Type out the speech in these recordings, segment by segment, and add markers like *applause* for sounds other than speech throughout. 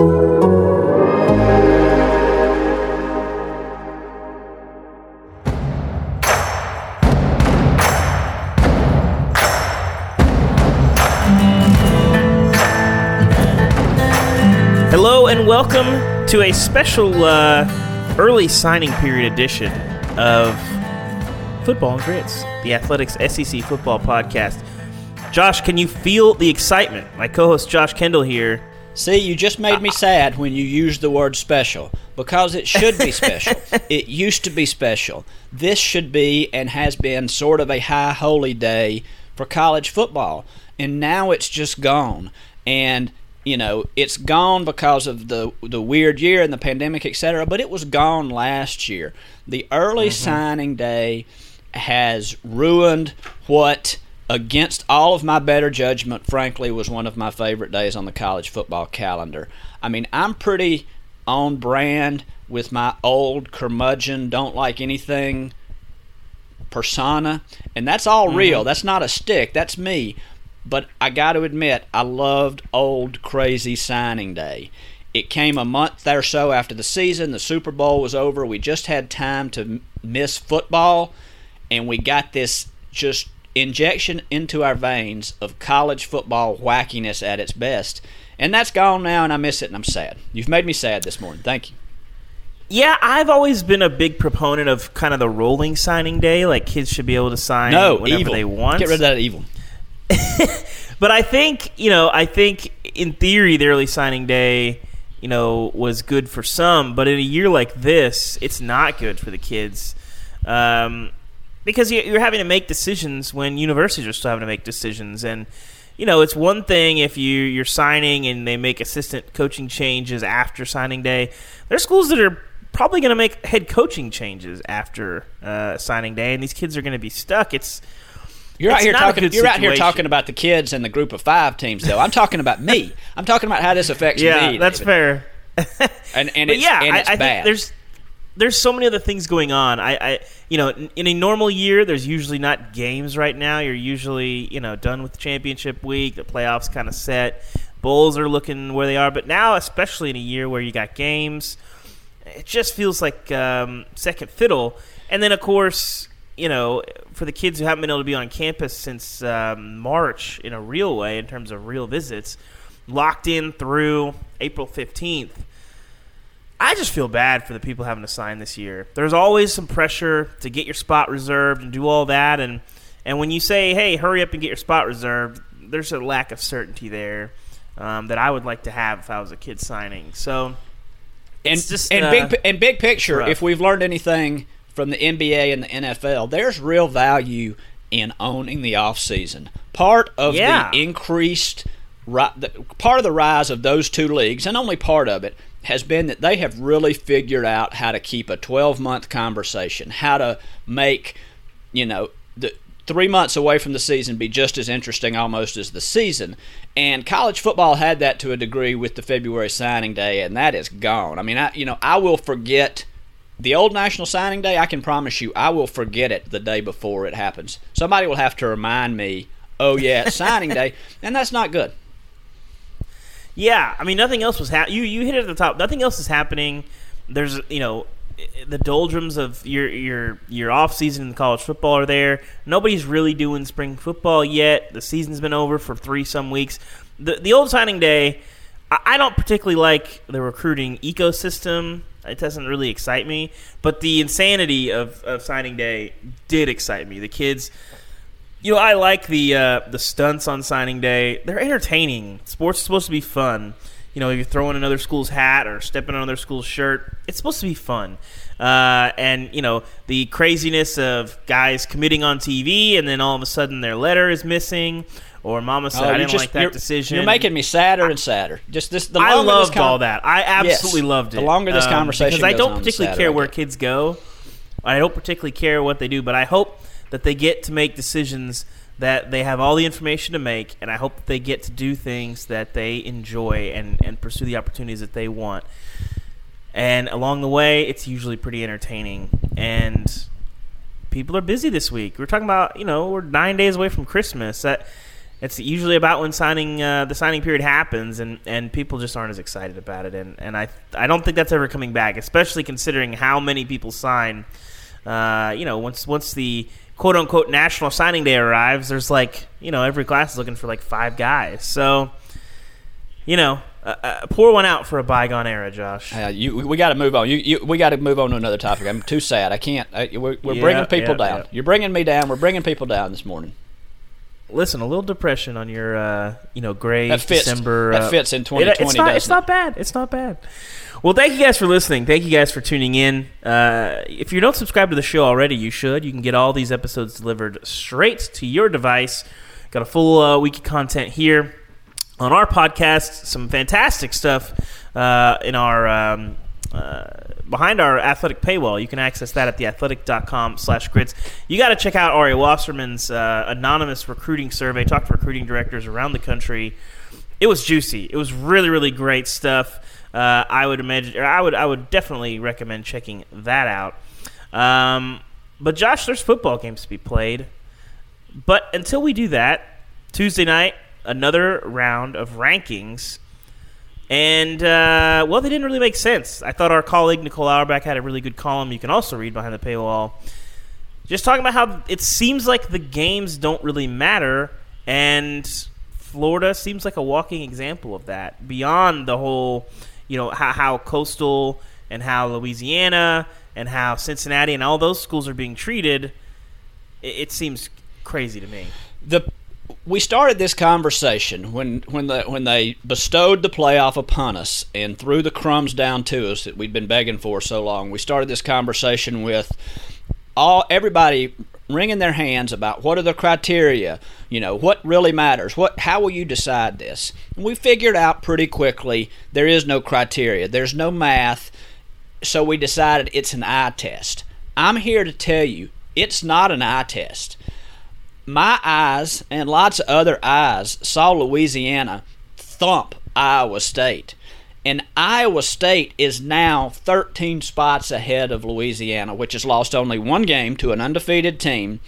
Hello and welcome to a special uh, early signing period edition of Football and Grits, the Athletic's SEC football podcast. Josh, can you feel the excitement? My co-host Josh Kendall here. See, you just made me sad when you used the word special because it should be special. *laughs* it used to be special. This should be and has been sort of a high holy day for college football. And now it's just gone. And you know, it's gone because of the the weird year and the pandemic, etc. But it was gone last year. The early mm-hmm. signing day has ruined what, against all of my better judgment, frankly, was one of my favorite days on the college football calendar. I mean, I'm pretty on brand with my old curmudgeon, don't like anything persona, and that's all mm-hmm. real. That's not a stick. That's me. But I got to admit, I loved old crazy signing day. It came a month or so after the season. The Super Bowl was over. We just had time to miss football, and we got this just injection into our veins of college football wackiness at its best. And that's gone now, and I miss it, and I'm sad. You've made me sad this morning. Thank you. Yeah, I've always been a big proponent of kind of the rolling signing day. Like kids should be able to sign No, whenever evil. they want. Get rid of that evil. *laughs* But I think you know, I think in theory, the early signing day, you know, was good for some. But in a year like this, it's not good for the kids um, because you- you're having to make decisions when universities are still having to make decisions. And you know, it's one thing if you you're signing and they make assistant coaching changes after signing day. There's schools that are probably going to make head coaching changes after uh, signing day, and these kids are going to be stuck. It's You're out here talking. You're out here talking about the kids and the group of five teams, though. I'm talking about me. I'm talking about how this affects yeah, me. that's David. fair. And and it's, yeah, and I, it's I bad. think there's there's so many other things going on. I, I you know, in, a normal year, there's usually not games right now. You're usually you know done with championship week. The playoffs kind of set. Bulls are looking where they are, but now, especially in a year where you got games, it just feels like um, second fiddle. And then, of course, you know, for the kids who haven't been able to be on campus since um, March in a real way, in terms of real visits, locked in through April 15th. I just feel bad for the people having to sign this year. There's always some pressure to get your spot reserved and do all that, and and when you say, "Hey, hurry up and get your spot reserved," there's a lack of certainty there um, that I would like to have if I was a kid signing. So and just, and uh, big and big picture. rough. If we've learned anything from the NBA and the NFL, there's real value in owning the off season. Part of Yeah. the increased part of the rise of those two leagues, and only part of it, has been that they have really figured out how to keep a 12 month conversation, how to make you know the three months away from the season be just as interesting almost as the season. And college football had that to a degree with the February signing day, and that is gone. I mean, I you know I will forget the old national signing day. I can promise you, I will forget it the day before it happens. Somebody will have to remind me. Oh yeah, it's signing day, and that's not good. Yeah, I mean, nothing else was happening. You you hit it at the top. Nothing else is happening. There's you know the doldrums of your your your off season in college football are there. Nobody's really doing spring football yet. The season's been over for three some weeks. The the old signing day. I I don't particularly like the recruiting ecosystem. It doesn't really excite me. But the insanity of, of signing day did excite me. The kids you know, I like the uh, the stunts on signing day. They're entertaining. Sports is supposed to be fun. You know, if you're throwing another school's hat or stepping on another school's shirt, it's supposed to be fun. Uh, and you know, the craziness of guys committing on TV and then all of a sudden their letter is missing, or Mama said Oh, I didn't just- like that you're- decision. You're making me sadder and sadder. Just this. The I loved con- all that. I absolutely Yes. loved it. The longer this Um, conversation because I don't on, particularly care where kids go. I don't particularly care what they do, but I hope that they get to make decisions that they have all the information to make, and I hope that they get to do things that they enjoy and, and pursue the opportunities that they want. And along the way, it's usually pretty entertaining. And people are busy this week. We're talking about, you know, we're nine days away from Christmas. That It's usually about when signing uh, the signing period happens, and, and people just aren't as excited about it. And, and I I don't think that's ever coming back, especially considering how many people sign. Uh, you know, once once the quote unquote national signing day arrives, there's like you know every class is looking for like five guys. So, you know, uh, uh, pour one out for a bygone era, Josh. Uh, you, we got to move on. You, you, we got to move on to another topic. I'm too sad. I can't. I, we're, we're bringing people down. You're bringing me down. We're bringing people down this morning. Listen, a little depression on your uh, you know gray That fits. December. That uh, fits in it- 2020. it's not. It's it? not bad. It's not bad. Well, thank you guys for listening. Thank you guys for tuning in. Uh, if you don't subscribe to the show already, you should. You can get all these episodes delivered straight to your device. Got a full uh, week of content here on our podcast. Some fantastic stuff uh, in our um, uh, behind our athletic paywall. You can access that at theathletic.com slash grits. You got to check out Ari Wasserman's uh, anonymous recruiting survey. Talk to recruiting directors around the country. It was juicy. It was really, really great stuff. Uh, I would imagine, or I would, I would definitely recommend checking that out. Um, but Josh, there's football games to be played. But until we do that, Tuesday night, another round of rankings. And, uh, well, they didn't really make sense. I thought our colleague Nicole Auerbach had a really good column you can also read behind the paywall. Just talking about how it seems like the games don't really matter, and Florida seems like a walking example of that. Beyond the whole, you know, how, how Coastal and how Louisiana and how Cincinnati and all those schools are being treated, it, it seems crazy to me. the we started this conversation when when the when they bestowed the playoff upon us and threw the crumbs down to us that we'd been begging for so long. We started this conversation with all everybody wringing their hands about what are the criteria, you know, what really matters, what how will you decide this? And we figured out pretty quickly there is no criteria, there's no math, so we decided it's an eye test. I'm here to tell you it's not an eye test my eyes and lots of other eyes saw Louisiana thump Iowa State. And Iowa State is now 13 spots ahead of Louisiana, which has lost only one game to an undefeated team.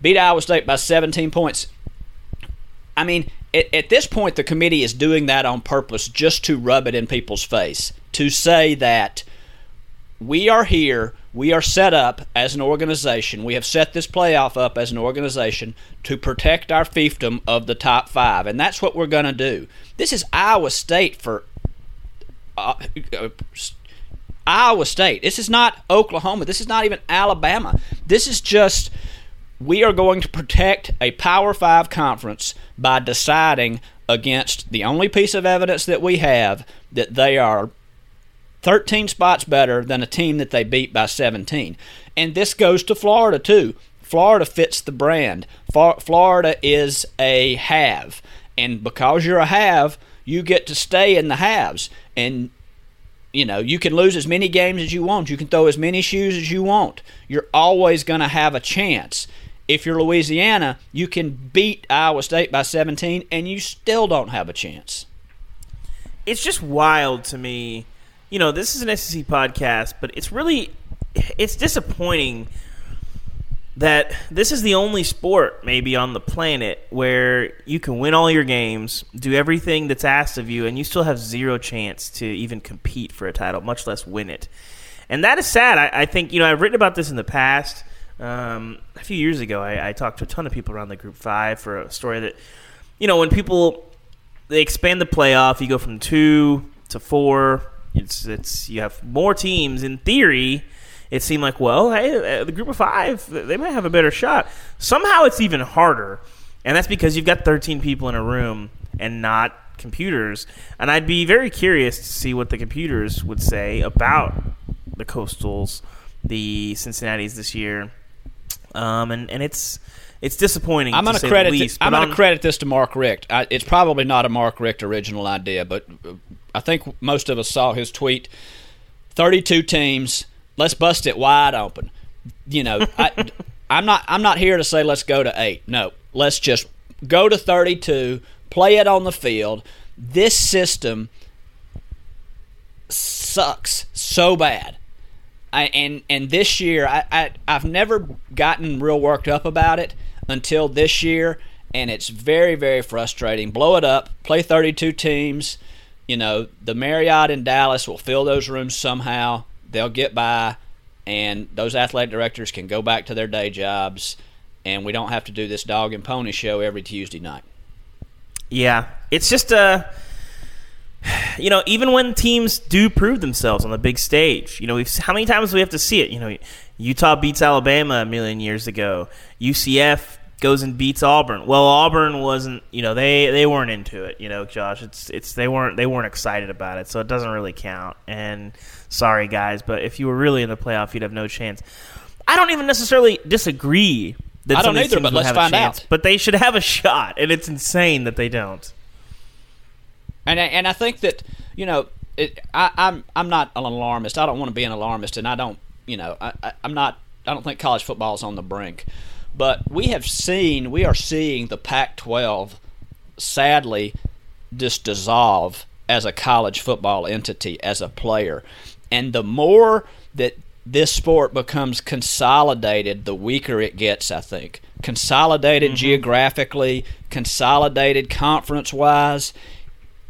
Beat Iowa State by 17 points. I mean, at, at this point, the committee is doing that on purpose just to rub it in people's face, to say that we are here. We are set up as an organization. We have set this playoff up as an organization to protect our fiefdom of the top five, and that's what we're going to do. This is Iowa State for uh, uh, Iowa State. This is not Oklahoma. This is not even Alabama. This is just we are going to protect a Power Five conference by deciding against the only piece of evidence that we have that they are 13 spots better than a team that they beat by 17. And this goes to Florida, too. Florida fits the brand. Florida is a have. And because you're a have, you get to stay in the haves. And, you know, you can lose as many games as you want. You can throw as many shoes as you want. You're always going to have a chance. If you're Louisiana, you can beat Iowa State by 17, and you still don't have a chance. it's just wild to me. You know, this is an SEC podcast, but it's really it's disappointing that this is the only sport maybe on the planet where you can win all your games, do everything that's asked of you, and you still have zero chance to even compete for a title, much less win it. And that is sad. I, I think you know I've written about this in the past. Um, a few years ago, I, I talked to a ton of people around the Group Five for a story that you know when people they expand the playoff. You go from two to four. It's it's you have more teams. In theory, it seemed like well, hey, uh, the group of five they might have a better shot. Somehow, it's even harder, and that's because you've got 13 people in a room and not computers. And I'd be very curious to see what the computers would say about the Coastals, the Cincinnati's this year. Um, and and it's it's disappointing. I'm going to credit. least, I'm going to credit this to Mark Richt. I, it's probably not a Mark Richt original idea, but uh, I think most of us saw his tweet. 32 teams. Let's bust it wide open. You know, I, *laughs* I'm not. I'm not here to say let's go to eight. No, let's just go to 32. Play it on the field. This system sucks so bad. I, and and this year I, I I've never gotten real worked up about it until this year, and it's very very frustrating. Blow it up, play 32 teams. You know, the Marriott in Dallas will fill those rooms somehow. They'll get by, and those athletic directors can go back to their day jobs, and we don't have to do this dog and pony show every Tuesday night. Yeah, it's just a. Uh, *sighs* you know, even when teams do prove themselves on the big stage, you know, we've how many times do we have to see it? You know, Utah beats Alabama a million years ago. UCF goes and beats Auburn. Well, Auburn wasn't, you know, they they weren't into it, you know, Josh. It's it's they weren't they weren't excited about it, so it doesn't really count. And sorry guys, but if you were really in the playoff, you'd have no chance. I don't even necessarily disagree that I don't either, but let's find chance, out. But they should have a *laughs* shot, and it's insane that they don't. And I, and I think that you know, it, I, I'm I'm not an alarmist. I don't want to be an alarmist, and I don't, you know, I, I, I'm not. I don't think college football is on the brink. But we have seen, we are seeing the Pac 12 sadly just dissolve as a college football entity, as a player. And the more that this sport becomes consolidated, the weaker it gets, I think. Consolidated mm-hmm. geographically, consolidated conference wise.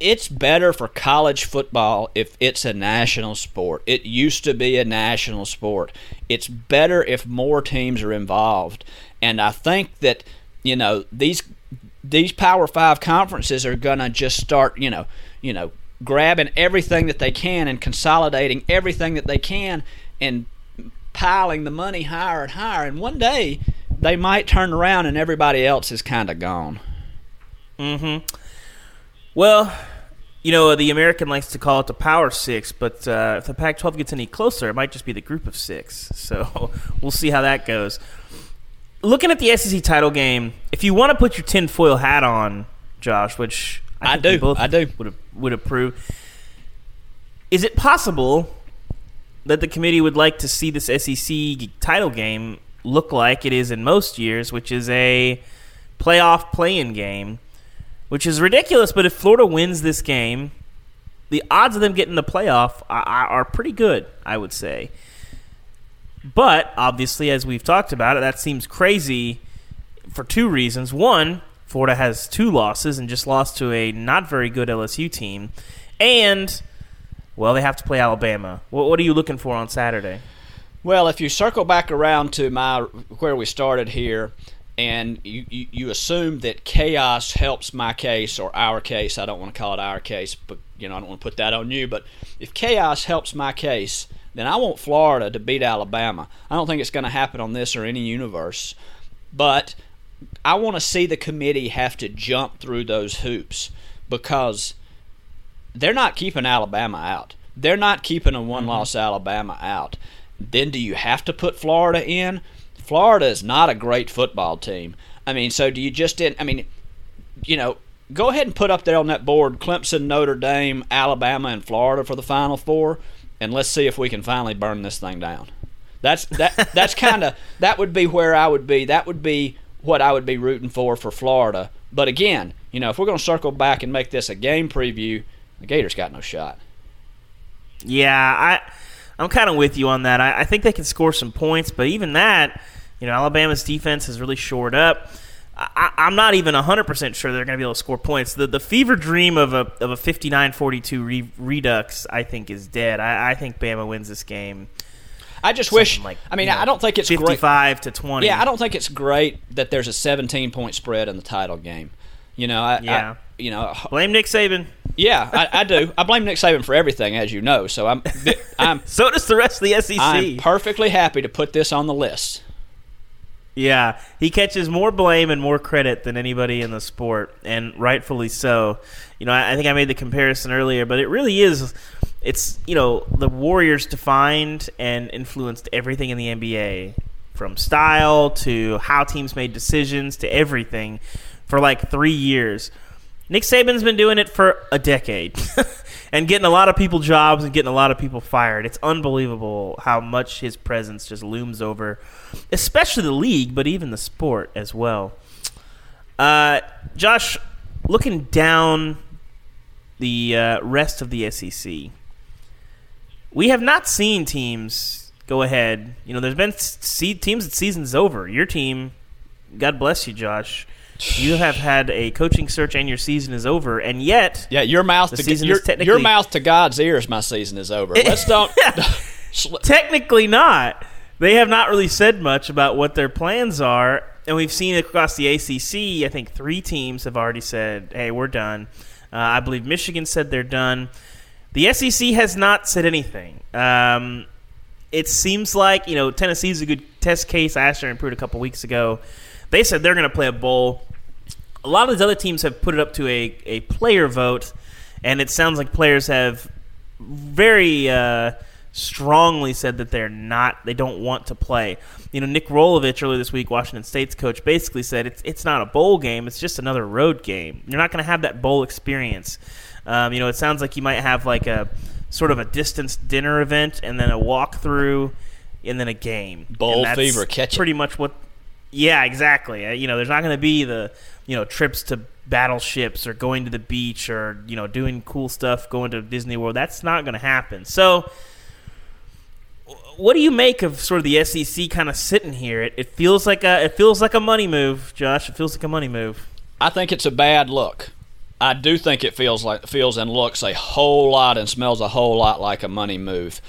It's better for college football if it's a national sport. It used to be a national sport. It's better if more teams are involved. And I think that you know these these Power Five conferences are gonna just start you know you know grabbing everything that they can and consolidating everything that they can and piling the money higher and higher. And one day they might turn around and everybody else is kind of gone. Mm-hmm. Well, you know, the American likes to call it the Power Six, but uh, if the Pac 12 gets any closer, it might just be the Group of Six. So *laughs* we'll see how that goes looking at the SEC title game, if you want to put your tinfoil hat on, Josh, which I, I do, both I do would would approve. Is it possible that the committee would like to see this SEC title game look like it is in most years, which is a playoff play-in game, which is ridiculous. But if Florida wins this game, the odds of them getting the playoff are, are pretty good, I would say. But obviously, as we've talked about it, that seems crazy for two reasons. One, Florida has two losses and just lost to a not very good LSU team, and well, they have to play Alabama. What, what are you looking for on Saturday? Well, if you circle back around to my where we started here, and you, you, you, assume that chaos helps my case or our case, I don't want to call it our case, but you know I don't want to put that on you. But if chaos helps my case, then I want Florida to beat Alabama. I don't think it's going to happen on this or any universe, but I want to see the committee have to jump through those hoops because they're not keeping Alabama out. They're not keeping a one loss mm-hmm. Alabama out. Then do you have to put Florida in? Florida is not a great football team. I mean, so do you just I mean, you know, go ahead and put up there on that board Clemson, Notre Dame, Alabama, and Florida for the Final Four and let's see if we can finally burn this thing down. That's that. that's kind of *laughs* that would be where I would be. That would be what I would be rooting for for Florida. But again, you know, if we're going to circle back and make this a game preview, the Gators got no shot. Yeah, I I'm kind of with you on that. I, I think they can score some points, but even that, you know, Alabama's defense has really shored up. I, am not even 100% sure they're going to be able to score points. The the fever dream of a of a 59-42 re, redux, I think, is dead. I, I think Bama wins this game. I just wish. Like, I mean, you know, I don't think it's 55 great. to 20. Yeah, I don't think it's great that there's a 17 point spread in the title game. You know, I, yeah. I, you know, blame Nick Saban. Yeah, I, I, do. I blame Nick Saban for everything, as you know. So I'm, *laughs* I'm. so does the rest of the SEC. I'm perfectly happy to put this on the list. Yeah, he catches more blame and more credit than anybody in the sport, and rightfully so. You know, I, I think I made the comparison earlier, but it really is. It's you know the Warriors defined and influenced everything in the NBA, from style to how teams made decisions to everything, for like three years. Nick Saban's been doing it for a decade. *laughs* and getting a lot of people jobs and getting a lot of people fired. It's unbelievable how much his presence just looms over, especially the league, but even the sport as well. Uh, Josh, looking down the uh, rest of the SEC, we have not seen teams go ahead. You know, there's been teams that season's over. Your team, God bless you, Josh. You have had a coaching search and your season is over, and yet Yeah, your mouth to your, your mouth to God's ears. My season is over. Let's *laughs* don't. *laughs* technically not. They have not really said much about what their plans are, and we've seen across the ACC. I think three teams have already said, "Hey, we're done." Uh, I believe Michigan said they're done. The SEC has not said anything. Um, it seems like you know Tennessee's a good test case. I asked Aaron Pruitt a couple weeks ago. They said they're going to play a bowl. A lot of these other teams have put it up to a, a player vote, and it sounds like players have very uh, strongly said that they're not, they don't want to play. You know, Nick Rolovich earlier this week, Washington State's coach, basically said it's it's not a bowl game; it's just another road game. You're not going to have that bowl experience. Um, you know, it sounds like you might have like a sort of a distance dinner event, and then a walkthrough, and then a game. Bowl fever, catch it. Pretty much what. Yeah, exactly. Uh, You know, there's not going to be the you know trips to battleships or going to the beach or you know doing cool stuff, going to Disney World. That's not going to happen. So, what do you make of sort of the SEC kind of sitting here? It, it feels like a it feels like a money move, Josh. It feels like a money move. I think it's a bad look. I do think it feels like feels and looks a whole lot and smells a whole lot like a money move.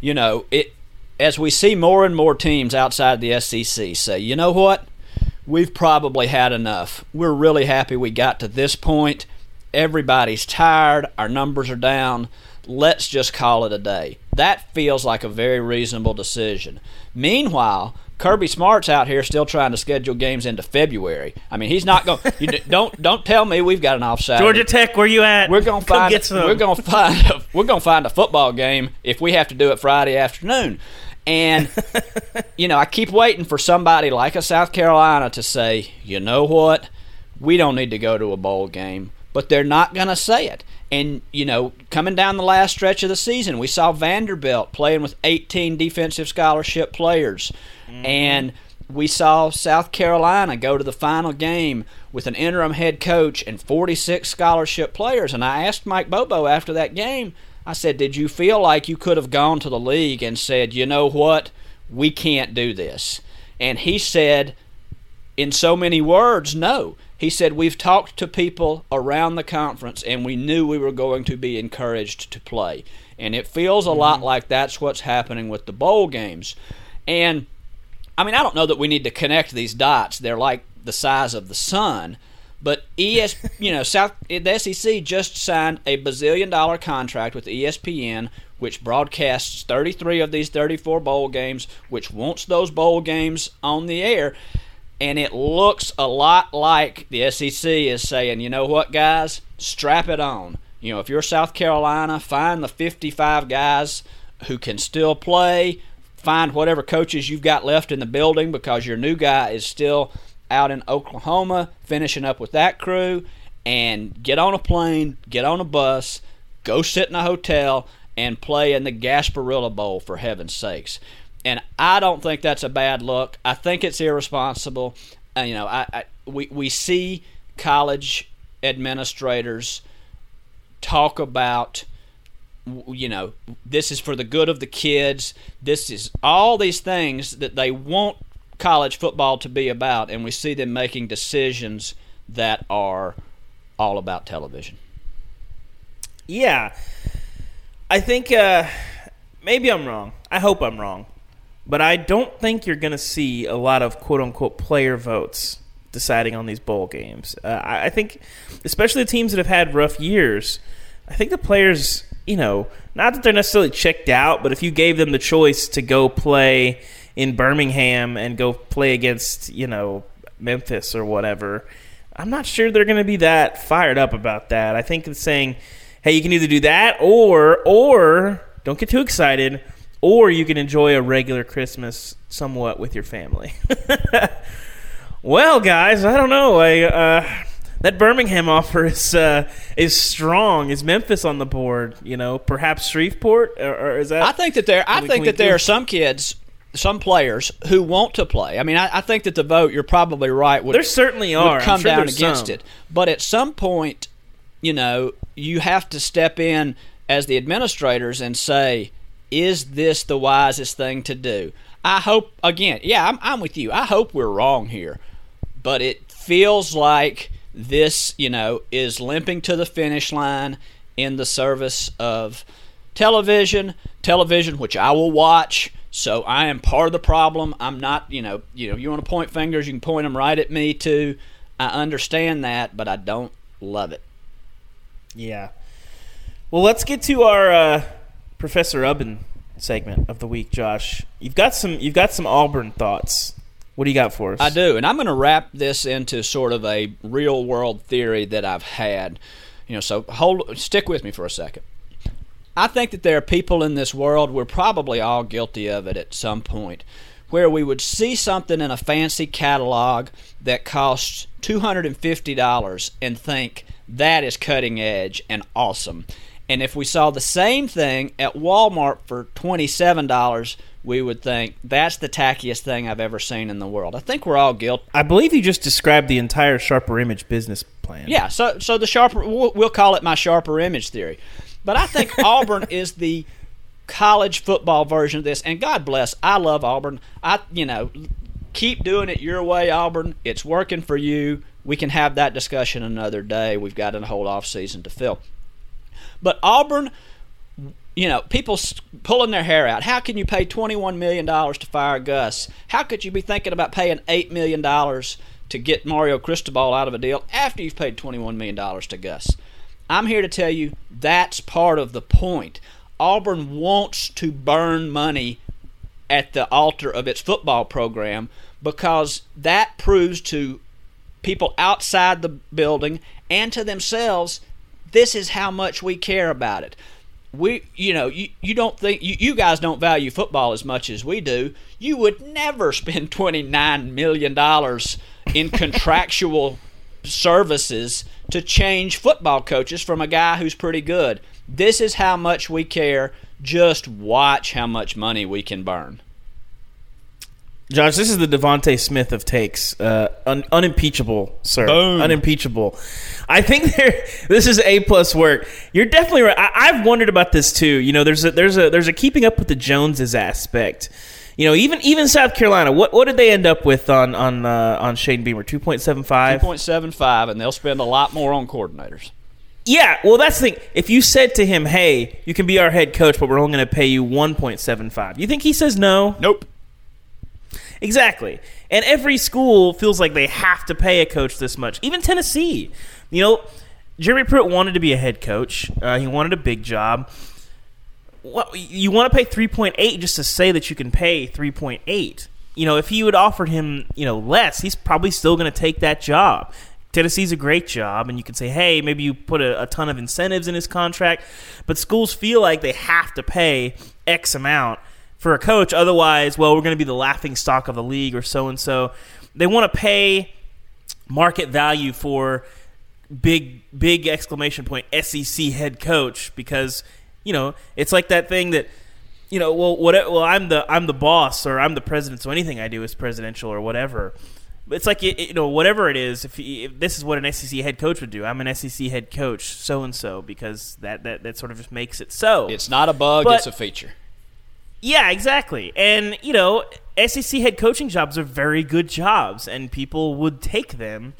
You know, it as we see more and more teams outside the SEC say, you know what? We've probably had enough. We're really happy we got to this point. Everybody's tired. Our numbers are down. Let's just call it a day. That feels like a very reasonable decision. Meanwhile, Kirby Smart's out here still trying to schedule games into February. I mean, he's not going. You *laughs* don't don't tell me we've got an offside. Georgia Tech, where you at? We're gonna Come find we're gonna find a, we're gonna find a football game if we have to do it Friday afternoon. And *laughs* you know, I keep waiting for somebody like a South Carolina to say, you know what, we don't need to go to a bowl game, but they're not gonna say it. And you know, coming down the last stretch of the season, we saw Vanderbilt playing with 18 defensive scholarship players, mm-hmm. and we saw South Carolina go to the final game with an interim head coach and 46 scholarship players. And I asked Mike Bobo after that game, I said, Did you feel like you could have gone to the league and said, you know what, we can't do this? And he said, in so many words, no. He said, We've talked to people around the conference and we knew we were going to be encouraged to play. And it feels a lot mm-hmm. like that's what's happening with the bowl games. And I mean, I don't know that we need to connect these dots. They're like the size of the sun. But ES, *laughs* you know, South the SEC just signed a bazillion dollar contract with ESPN, which broadcasts 33 of these 34 bowl games, which wants those bowl games on the air. And it looks a lot like the SEC is saying, you know what, guys, strap it on. You know, if you're South Carolina, find the 55 guys who can still play, find whatever coaches you've got left in the building because your new guy is still out in Oklahoma finishing up with that crew and get on a plane, get on a bus, go sit in a hotel and play in the Gasparilla Bowl for heaven's sakes. And I don't think that's a bad look. I think it's irresponsible. Uh, you know, I, I we we see college administrators talk about you know, this is for the good of the kids. This is all these things that they want college football to be about, and we see them making decisions that are all about television. Yeah, I think uh, maybe I'm wrong. I hope I'm wrong, but I don't think you're going to see a lot of quote unquote player votes deciding on these bowl games. Uh, I, I think, especially the teams that have had rough years, I think the players, you know, not that they're necessarily checked out, but if you gave them the choice to go play in Birmingham and go play against, you know, Memphis or whatever, I'm not sure they're going to be that fired up about that. I think it's saying, hey, you can either do that or or don't get too excited, or you can enjoy a regular Christmas somewhat with your family. *laughs* well, guys, I don't know. I uh, that Birmingham *laughs* offer is uh, is strong. Is Memphis on the board? You know, perhaps Shreveport, or, or is that? I think that there. I think that there do- are some kids, some players who want to play. I mean, I, I think that the vote. You're probably right. Would, there certainly are. come sure down against some. it. But at some point, you know, you have to step in as the administrators and say, "Is this the wisest thing to do?" I hope again. Yeah, I'm, I'm with you. I hope we're wrong here, but it feels like this, you know, is limping to the finish line in the service of television, television which I will watch. So I am part of the problem. I'm not, you know, you know, you want to point fingers, you can point them right at me too. I understand that, but I don't love it. Yeah. Well, let's get to our uh, Professor Ubben segment of the week, Josh. You've got some you've got some Auburn thoughts. What do you got for us? I do, and I'm going to wrap this into sort of a real world theory that I've had. You know, so hold stick with me for a second. I think that there are people in this world, we're probably all guilty of it at some point, where we would see something in a fancy catalog that costs $250 and think that is cutting edge and awesome. And if we saw the same thing at Walmart for $27, we would think that's the tackiest thing I've ever seen in the world. I think we're all guilty. I believe you just described the entire Sharper Image business plan. Yeah, so so the sharper we'll, we'll call it my sharper image theory. But I think *laughs* Auburn is the college football version of this and God bless, I love Auburn. I you know, keep doing it your way Auburn. It's working for you. We can have that discussion another day. We've got a whole off season to fill. But Auburn, you know, people pulling their hair out. How can you pay $21 million to fire Gus? How could you be thinking about paying $8 million to get Mario Cristobal out of a deal after you've paid $21 million to Gus? I'm here to tell you that's part of the point. Auburn wants to burn money at the altar of its football program because that proves to people outside the building and to themselves this is how much we care about it. We, you know, you, you don't think you, you guys don't value football as much as we do. You would never *laughs* spend twenty nine million dollars in contractual services to change football coaches from a guy who's pretty good. This is how much we care. Just watch how much money we can burn. Josh, this is the DeVonta Smith of takes. Uh, un- unimpeachable, sir. Boom. Unimpeachable. I think *laughs* there. This is a plus work. You're definitely right. I, have wondered about this too. You know, there's a there's a there's a keeping up with the Joneses aspect. You know, even even South Carolina. What what did they end up with on on uh, on Shane Beamer? Two point seven five. Two point seven five, and they'll spend a lot more on coordinators. Yeah, well, that's the thing. If you said to him, "Hey, you can be our head coach, but we're only going to pay you one point seven five, you think he says no? Nope. Exactly. And every school feels like they have to pay a coach this much. Even Tennessee. You know, Jerry Pruitt wanted to be a head coach. Uh, he wanted a big job. You want to pay 3.8 just to say that you can pay 3.8. You know, if he would offered him, you know, less, he's probably still going to take that job. Tennessee's a great job, and you can say, hey, maybe you put a, a ton of incentives in his contract, but schools feel like they have to pay X amount for a coach. Otherwise, well, we're going to be the laughing stock of the league or so and so. They want to pay market value for big big exclamation point SEC head coach because you know it's like that thing that you know well what well I'm the I'm the boss or I'm the president so anything I do is presidential or whatever. But it's like you know whatever it is. If, if, this is what an SEC head coach would do, I'm an SEC head coach, so and so, because that, that that sort of just makes it so. It's not a bug; but, it's a feature. Yeah, exactly. And, you know, SEC head coaching jobs are very good jobs, and people would take them,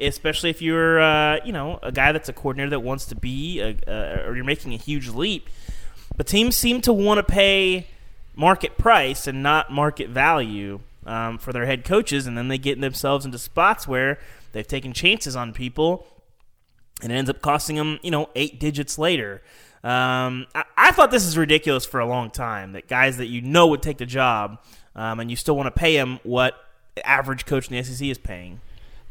especially if you're, uh, you know, a guy that's a coordinator that wants to be, a, uh, or you're making a huge leap. But teams seem to want to pay market price and not market value um, for their head coaches, and then they get themselves into spots where they've taken chances on people, and it ends up costing them, you know, eight digits later. Um, I, I, thought this is ridiculous for a long time that guys that you know would take the job, um, and you still want to pay them what average coach in the SEC is paying.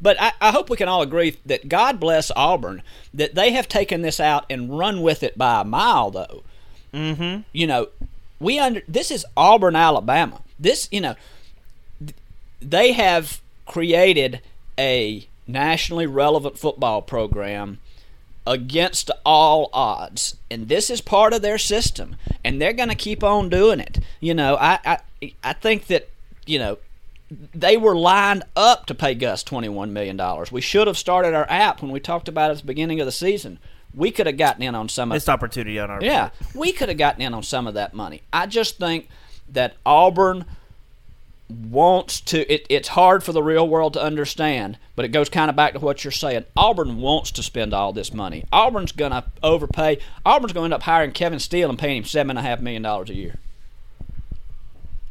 But I, I, hope we can all agree that God bless Auburn that they have taken this out and run with it by a mile, though. Mm-hmm. You know, we under this is Auburn, Alabama. This, you know, they have created a nationally relevant football program against all odds. And this is part of their system. And they're going to keep on doing it. You know, I, I, I think that, you know, they were lined up to pay Gus $21 million. We should have started our app when we talked about it at the beginning of the season. We could have gotten in on some of this opportunity on our Yeah, we could have gotten in on some of that money. I just think that Auburn wants to it, it's hard for the real world to understand but it goes kind of back to what you're saying auburn wants to spend all this money auburn's going to overpay auburn's going to end up hiring kevin steele and paying him seven and a half million dollars a year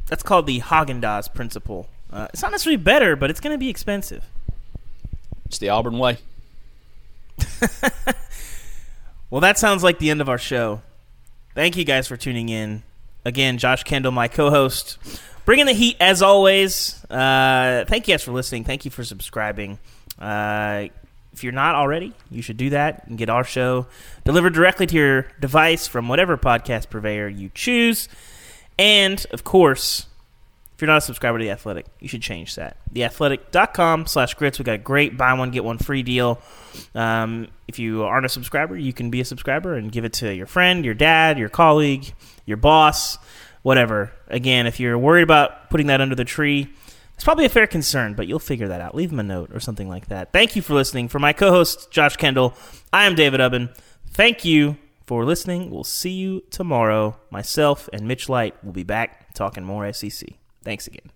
That's called the Haagen Dazs principle. Uh, it's not necessarily better, but it's going to be expensive. it's the auburn way *laughs* Well, that sounds like the end of our show. Thank you guys for tuning in. Again, Josh Kendall, my co-host, bringing the heat as always. Uh, thank you guys for listening. Thank you for subscribing. Uh, if you're not already, you should do that and get our show delivered directly to your device from whatever podcast purveyor you choose. And of course, if you're not a subscriber to The Athletic, you should change that. TheAthletic.com slash grits. We got a great buy one, get one free deal. Um, if you aren't a subscriber, you can be a subscriber and give it to your friend, your dad, your colleague, your boss, whatever. Again, if you're worried about putting that under the tree, it's probably a fair concern, but you'll figure that out. Leave them a note or something like that. Thank you for listening. For my co host, Josh Kendall, I am David Ubben. Thank you for listening. We'll see you tomorrow. Myself and Mitch Light will be back talking more SEC. Thanks again.